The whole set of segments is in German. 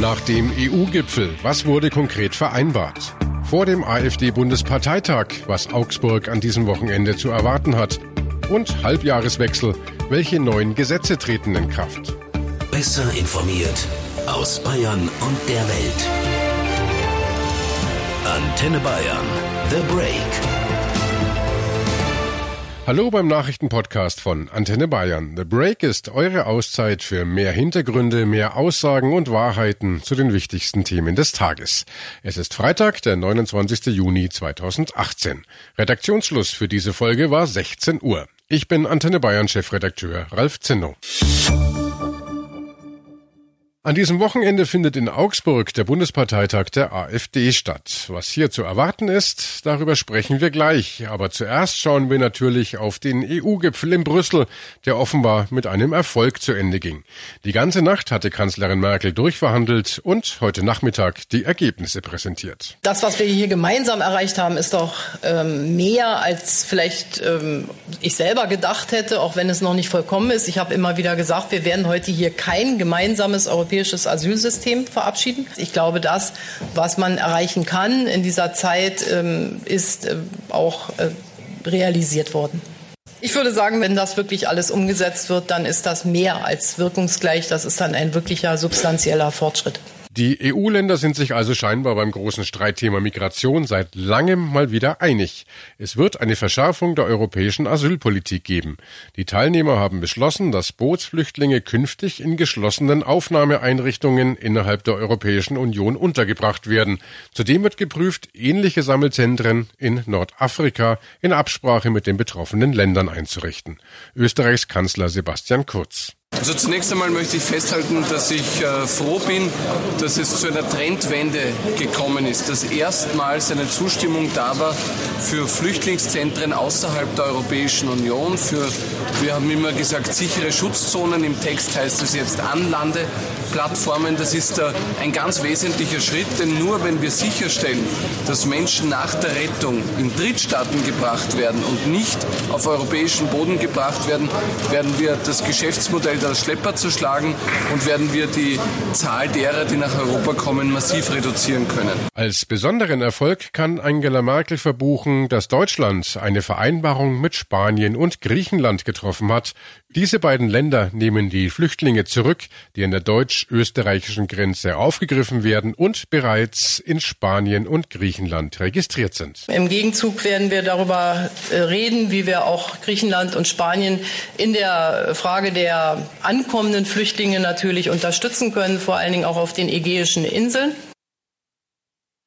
Nach dem EU-Gipfel, was wurde konkret vereinbart? Vor dem AfD-Bundesparteitag, was Augsburg an diesem Wochenende zu erwarten hat. Und Halbjahreswechsel, welche neuen Gesetze treten in Kraft? Besser informiert aus Bayern und der Welt. Antenne Bayern, The Break. Hallo beim Nachrichtenpodcast von Antenne Bayern. The Break ist eure Auszeit für mehr Hintergründe, mehr Aussagen und Wahrheiten zu den wichtigsten Themen des Tages. Es ist Freitag, der 29. Juni 2018. Redaktionsschluss für diese Folge war 16 Uhr. Ich bin Antenne Bayern Chefredakteur Ralf Zinno. An diesem Wochenende findet in Augsburg der Bundesparteitag der AfD statt. Was hier zu erwarten ist, darüber sprechen wir gleich. Aber zuerst schauen wir natürlich auf den EU-Gipfel in Brüssel, der offenbar mit einem Erfolg zu Ende ging. Die ganze Nacht hatte Kanzlerin Merkel durchverhandelt und heute Nachmittag die Ergebnisse präsentiert. Das, was wir hier gemeinsam erreicht haben, ist doch ähm, mehr, als vielleicht ähm, ich selber gedacht hätte, auch wenn es noch nicht vollkommen ist. Ich habe immer wieder gesagt, wir werden heute hier kein gemeinsames europäisches Asylsystem verabschieden. Ich glaube, das, was man erreichen kann in dieser Zeit, ähm, ist äh, auch äh, realisiert worden. Ich würde sagen, wenn das wirklich alles umgesetzt wird, dann ist das mehr als wirkungsgleich. Das ist dann ein wirklicher substanzieller Fortschritt. Die EU-Länder sind sich also scheinbar beim großen Streitthema Migration seit langem mal wieder einig. Es wird eine Verschärfung der europäischen Asylpolitik geben. Die Teilnehmer haben beschlossen, dass Bootsflüchtlinge künftig in geschlossenen Aufnahmeeinrichtungen innerhalb der Europäischen Union untergebracht werden. Zudem wird geprüft, ähnliche Sammelzentren in Nordafrika in Absprache mit den betroffenen Ländern einzurichten. Österreichs Kanzler Sebastian Kurz. Also zunächst einmal möchte ich festhalten, dass ich äh, froh bin, dass es zu einer Trendwende gekommen ist, dass erstmals eine Zustimmung da war für Flüchtlingszentren außerhalb der Europäischen Union, für, wir haben immer gesagt, sichere Schutzzonen, im Text heißt es jetzt Anlandeplattformen. Das ist äh, ein ganz wesentlicher Schritt, denn nur wenn wir sicherstellen, dass Menschen nach der Rettung in Drittstaaten gebracht werden und nicht auf europäischen Boden gebracht werden, werden wir das Geschäftsmodell der Schlepper zu schlagen und werden wir die Zahl derer, die nach Europa kommen, massiv reduzieren können. Als besonderen Erfolg kann Angela Merkel verbuchen, dass Deutschland eine Vereinbarung mit Spanien und Griechenland getroffen hat. Diese beiden Länder nehmen die Flüchtlinge zurück, die an der deutsch-österreichischen Grenze aufgegriffen werden und bereits in Spanien und Griechenland registriert sind. Im Gegenzug werden wir darüber äh, reden, wie wir auch Griechenland und Spanien in der Frage der ankommenden Flüchtlinge natürlich unterstützen können, vor allen Dingen auch auf den ägäischen Inseln.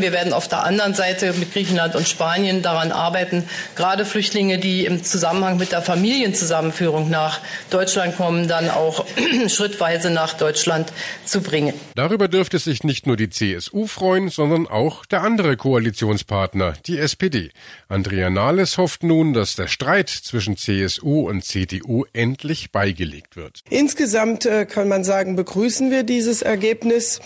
Wir werden auf der anderen Seite mit Griechenland und Spanien daran arbeiten, gerade Flüchtlinge, die im Zusammenhang mit der Familienzusammenführung nach Deutschland kommen, dann auch schrittweise nach Deutschland zu bringen. Darüber dürfte sich nicht nur die CSU freuen, sondern auch der andere Koalitionspartner, die SPD. Andrea Nahles hofft nun, dass der Streit zwischen CSU und CDU endlich beigelegt wird. Insgesamt äh, kann man sagen, begrüßen wir dieses Ergebnis.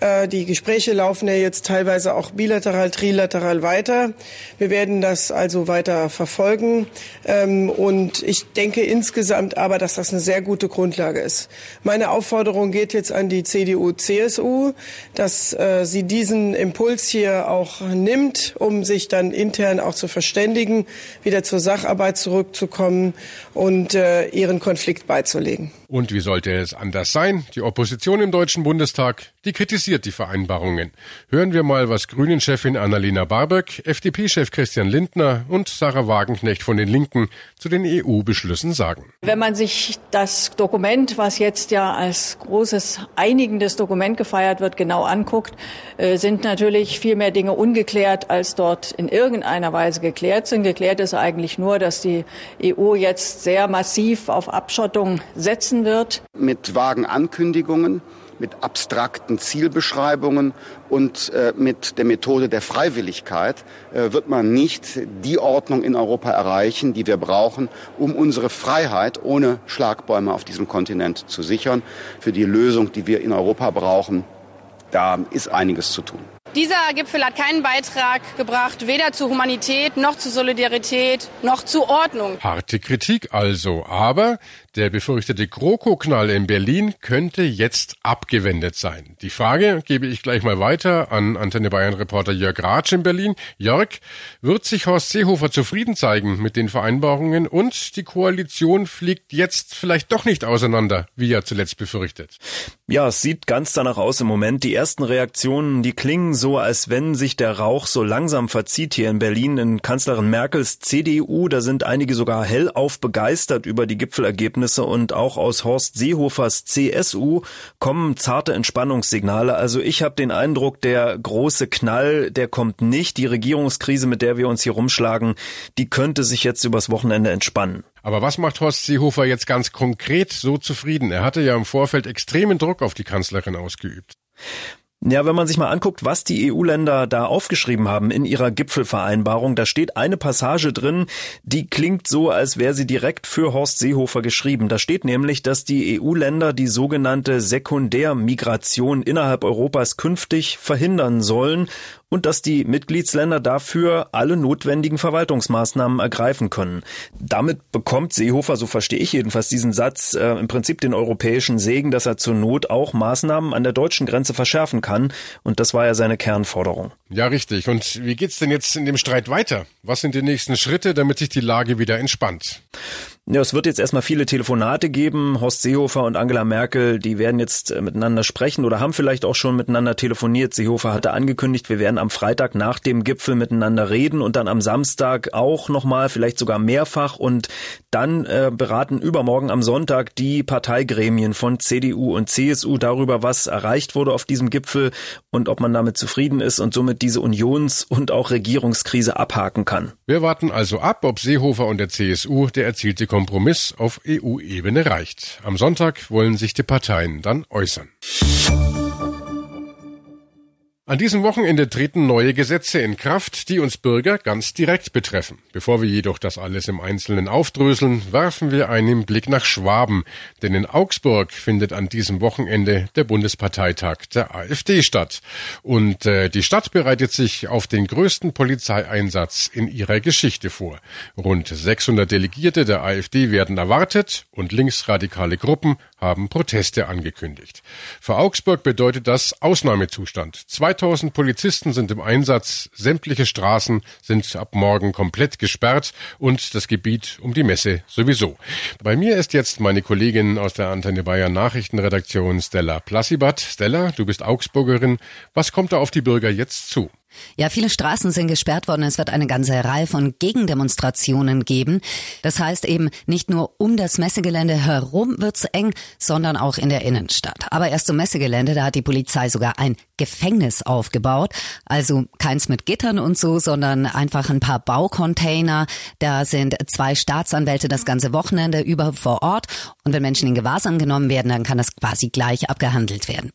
Äh, die Gespräche laufen ja jetzt teilweise auch bilateral, trilateral weiter. Wir werden das also weiter verfolgen. Ähm, und ich denke insgesamt aber, dass das eine sehr gute Grundlage ist. Meine Aufforderung geht jetzt an die CDU, CSU, dass äh, sie diesen Impuls hier auch nimmt, um sich dann intern auch zu verständigen, wieder zur Sacharbeit zurückzukommen und äh, ihren Konflikt beizulegen. Und wie sollte es anders sein? Die Opposition im Deutschen Bundestag, die kritisiert die Vereinbarungen. Hören wir mal, was Grünen-Chefin Annalena Baerbock, FDP-Chef Christian Lindner und Sarah Wagenknecht von den Linken zu den EU-Beschlüssen sagen. Wenn man sich das Dokument, was jetzt ja als großes einigendes Dokument gefeiert wird, genau anguckt, äh, sind natürlich viel mehr Dinge ungeklärt, als dort in irgendeiner Weise geklärt sind. Geklärt ist eigentlich nur, dass die EU jetzt sehr massiv auf Abschottung setzen wird. Mit vagen Ankündigungen, mit abstrakten Zielbeschreibungen und äh, mit der Methode der Freiwilligkeit äh, wird man nicht die Ordnung in Europa erreichen, die wir brauchen, um unsere Freiheit ohne Schlagbäume auf diesem Kontinent zu sichern. Für die Lösung, die wir in Europa brauchen, da ist einiges zu tun. Dieser Gipfel hat keinen Beitrag gebracht, weder zur Humanität noch zur Solidarität noch zur Ordnung. Harte Kritik also, aber der befürchtete GroKo-Knall in Berlin könnte jetzt abgewendet sein. Die Frage gebe ich gleich mal weiter an Antenne Bayern-Reporter Jörg Ratsch in Berlin. Jörg, wird sich Horst Seehofer zufrieden zeigen mit den Vereinbarungen und die Koalition fliegt jetzt vielleicht doch nicht auseinander, wie er zuletzt befürchtet? Ja, es sieht ganz danach aus im Moment. Die ersten Reaktionen, die klingen so, als wenn sich der Rauch so langsam verzieht hier in Berlin in Kanzlerin Merkels CDU. Da sind einige sogar hellauf begeistert über die Gipfelergebnisse und auch aus Horst Seehofers CSU kommen zarte Entspannungssignale. Also ich habe den Eindruck, der große Knall, der kommt nicht. Die Regierungskrise, mit der wir uns hier rumschlagen, die könnte sich jetzt übers Wochenende entspannen. Aber was macht Horst Seehofer jetzt ganz konkret so zufrieden? Er hatte ja im Vorfeld extremen Druck auf die Kanzlerin ausgeübt. Ja, wenn man sich mal anguckt, was die EU-Länder da aufgeschrieben haben in ihrer Gipfelvereinbarung, da steht eine Passage drin, die klingt so, als wäre sie direkt für Horst Seehofer geschrieben. Da steht nämlich, dass die EU-Länder die sogenannte Sekundärmigration innerhalb Europas künftig verhindern sollen und dass die Mitgliedsländer dafür alle notwendigen Verwaltungsmaßnahmen ergreifen können. Damit bekommt Seehofer, so verstehe ich jedenfalls diesen Satz, äh, im Prinzip den europäischen Segen, dass er zur Not auch Maßnahmen an der deutschen Grenze verschärfen kann. Und das war ja seine Kernforderung. Ja, richtig. Und wie geht's denn jetzt in dem Streit weiter? Was sind die nächsten Schritte, damit sich die Lage wieder entspannt? Ja, es wird jetzt erstmal viele Telefonate geben. Horst Seehofer und Angela Merkel, die werden jetzt äh, miteinander sprechen oder haben vielleicht auch schon miteinander telefoniert. Seehofer hatte angekündigt, wir werden am Freitag nach dem Gipfel miteinander reden und dann am Samstag auch nochmal, vielleicht sogar mehrfach und dann äh, beraten übermorgen am Sonntag die Parteigremien von CDU und CSU darüber, was erreicht wurde auf diesem Gipfel und ob man damit zufrieden ist und somit diese Unions- und auch Regierungskrise abhaken kann. Wir warten also ab, ob Seehofer und der CSU der erzielte Kompromiss auf EU-Ebene reicht. Am Sonntag wollen sich die Parteien dann äußern. An diesem Wochenende treten neue Gesetze in Kraft, die uns Bürger ganz direkt betreffen. Bevor wir jedoch das alles im Einzelnen aufdröseln, werfen wir einen Blick nach Schwaben. Denn in Augsburg findet an diesem Wochenende der Bundesparteitag der AfD statt. Und äh, die Stadt bereitet sich auf den größten Polizeieinsatz in ihrer Geschichte vor. Rund 600 Delegierte der AfD werden erwartet und linksradikale Gruppen haben Proteste angekündigt. Für Augsburg bedeutet das Ausnahmezustand. 2000 Polizisten sind im Einsatz, sämtliche Straßen sind ab morgen komplett gesperrt und das Gebiet um die Messe sowieso. Bei mir ist jetzt meine Kollegin aus der Antenne Bayern Nachrichtenredaktion Stella Plassibat. Stella, du bist Augsburgerin. Was kommt da auf die Bürger jetzt zu? Ja, viele Straßen sind gesperrt worden. Es wird eine ganze Reihe von Gegendemonstrationen geben. Das heißt eben, nicht nur um das Messegelände herum wird's eng, sondern auch in der Innenstadt. Aber erst zum Messegelände, da hat die Polizei sogar ein Gefängnis aufgebaut. Also keins mit Gittern und so, sondern einfach ein paar Baucontainer. Da sind zwei Staatsanwälte das ganze Wochenende über vor Ort. Und wenn Menschen in Gewahrsam genommen werden, dann kann das quasi gleich abgehandelt werden.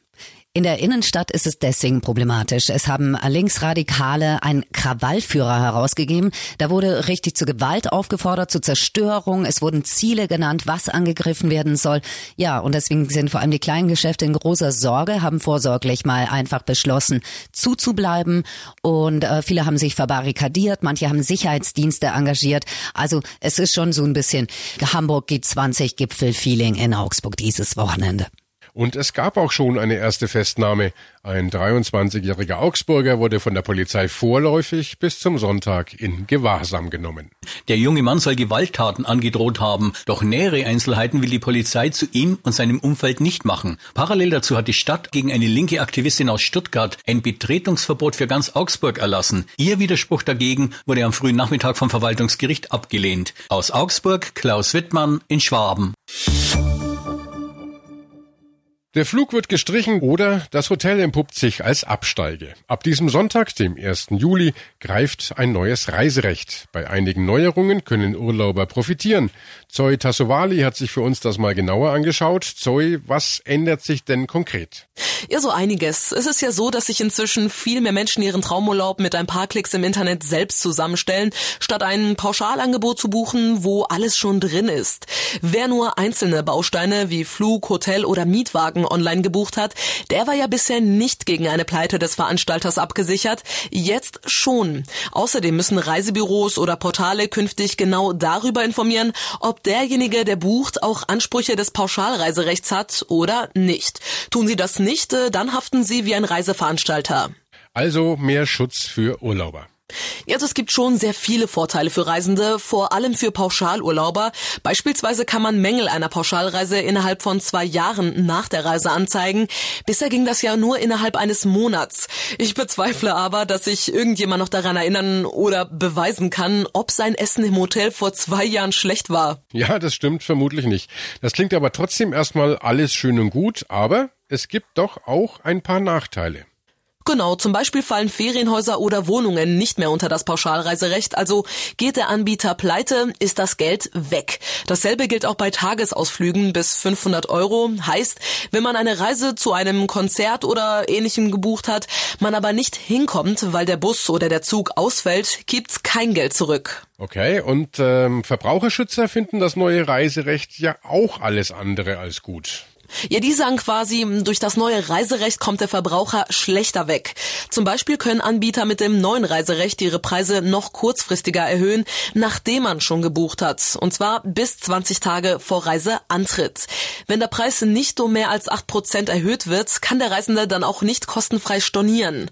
In der Innenstadt ist es deswegen problematisch. Es haben Linksradikale einen Krawallführer herausgegeben. Da wurde richtig zu Gewalt aufgefordert, zu Zerstörung. Es wurden Ziele genannt, was angegriffen werden soll. Ja, und deswegen sind vor allem die kleinen Geschäfte in großer Sorge, haben vorsorglich mal einfach beschlossen, zuzubleiben. Und äh, viele haben sich verbarrikadiert, manche haben Sicherheitsdienste engagiert. Also es ist schon so ein bisschen Hamburg G20 Gipfel-Feeling in Augsburg dieses Wochenende. Und es gab auch schon eine erste Festnahme. Ein 23-jähriger Augsburger wurde von der Polizei vorläufig bis zum Sonntag in Gewahrsam genommen. Der junge Mann soll Gewalttaten angedroht haben, doch nähere Einzelheiten will die Polizei zu ihm und seinem Umfeld nicht machen. Parallel dazu hat die Stadt gegen eine linke Aktivistin aus Stuttgart ein Betretungsverbot für ganz Augsburg erlassen. Ihr Widerspruch dagegen wurde am frühen Nachmittag vom Verwaltungsgericht abgelehnt. Aus Augsburg Klaus Wittmann in Schwaben. Der Flug wird gestrichen oder das Hotel empuppt sich als Absteige. Ab diesem Sonntag, dem 1. Juli, greift ein neues Reiserecht. Bei einigen Neuerungen können Urlauber profitieren. Zoe Tassovali hat sich für uns das mal genauer angeschaut. Zoe, was ändert sich denn konkret? Ja, so einiges. Es ist ja so, dass sich inzwischen viel mehr Menschen ihren Traumurlaub mit ein paar Klicks im Internet selbst zusammenstellen, statt ein Pauschalangebot zu buchen, wo alles schon drin ist. Wer nur einzelne Bausteine wie Flug, Hotel oder Mietwagen online gebucht hat, der war ja bisher nicht gegen eine Pleite des Veranstalters abgesichert. Jetzt schon. Außerdem müssen Reisebüros oder Portale künftig genau darüber informieren, ob derjenige, der bucht, auch Ansprüche des Pauschalreiserechts hat oder nicht. Tun sie das nicht, äh, dann haften sie wie ein Reiseveranstalter. Also mehr Schutz für Urlauber. Also es gibt schon sehr viele Vorteile für Reisende, vor allem für Pauschalurlauber. Beispielsweise kann man Mängel einer Pauschalreise innerhalb von zwei Jahren nach der Reise anzeigen. Bisher ging das ja nur innerhalb eines Monats. Ich bezweifle aber, dass sich irgendjemand noch daran erinnern oder beweisen kann, ob sein Essen im Hotel vor zwei Jahren schlecht war. Ja, das stimmt vermutlich nicht. Das klingt aber trotzdem erstmal alles schön und gut, aber es gibt doch auch ein paar Nachteile. Genau, zum Beispiel fallen Ferienhäuser oder Wohnungen nicht mehr unter das Pauschalreiserecht, also geht der Anbieter pleite, ist das Geld weg. Dasselbe gilt auch bei Tagesausflügen bis 500 Euro. Heißt, wenn man eine Reise zu einem Konzert oder ähnlichem gebucht hat, man aber nicht hinkommt, weil der Bus oder der Zug ausfällt, gibt's kein Geld zurück. Okay, und ähm, Verbraucherschützer finden das neue Reiserecht ja auch alles andere als gut. Ja, die sagen quasi, durch das neue Reiserecht kommt der Verbraucher schlechter weg. Zum Beispiel können Anbieter mit dem neuen Reiserecht ihre Preise noch kurzfristiger erhöhen, nachdem man schon gebucht hat. Und zwar bis 20 Tage vor Reiseantritt. Wenn der Preis nicht um mehr als 8 Prozent erhöht wird, kann der Reisende dann auch nicht kostenfrei stornieren.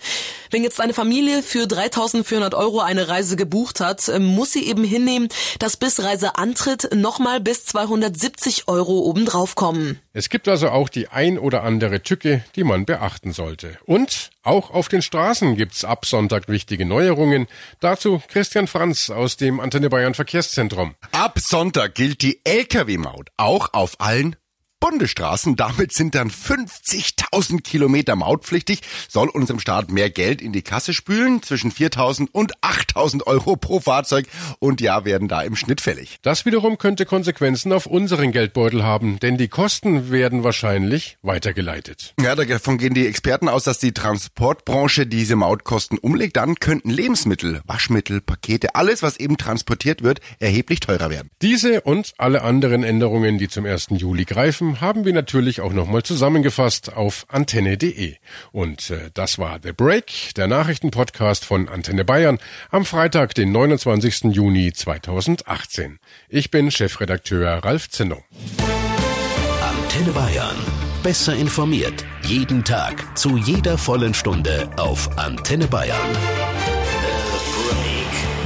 Wenn jetzt eine Familie für 3.400 Euro eine Reise gebucht hat, muss sie eben hinnehmen, dass bis Reiseantritt nochmal bis 270 Euro obendrauf kommen. Es gibt also auch die ein oder andere Tücke, die man beachten sollte. Und auch auf den Straßen gibt's ab Sonntag wichtige Neuerungen. Dazu Christian Franz aus dem Antenne Bayern Verkehrszentrum. Ab Sonntag gilt die Lkw-Maut auch auf allen Bundesstraßen. Damit sind dann 50.000 Kilometer mautpflichtig. Soll unserem Staat mehr Geld in die Kasse spülen. Zwischen 4.000 und 8.000 Euro pro Fahrzeug. Und ja, werden da im Schnitt fällig. Das wiederum könnte Konsequenzen auf unseren Geldbeutel haben, denn die Kosten werden wahrscheinlich weitergeleitet. Ja, davon gehen die Experten aus, dass die Transportbranche diese Mautkosten umlegt. Dann könnten Lebensmittel, Waschmittel, Pakete, alles, was eben transportiert wird, erheblich teurer werden. Diese und alle anderen Änderungen, die zum 1. Juli greifen, haben wir natürlich auch nochmal zusammengefasst auf antenne.de. Und äh, das war The Break, der Nachrichtenpodcast von Antenne Bayern am Freitag, den 29. Juni 2018. Ich bin Chefredakteur Ralf Zinno. Antenne Bayern. Besser informiert. Jeden Tag. Zu jeder vollen Stunde auf Antenne Bayern.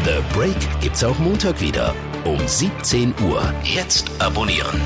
The Break. The Break gibt's auch Montag wieder. Um 17 Uhr. Jetzt abonnieren.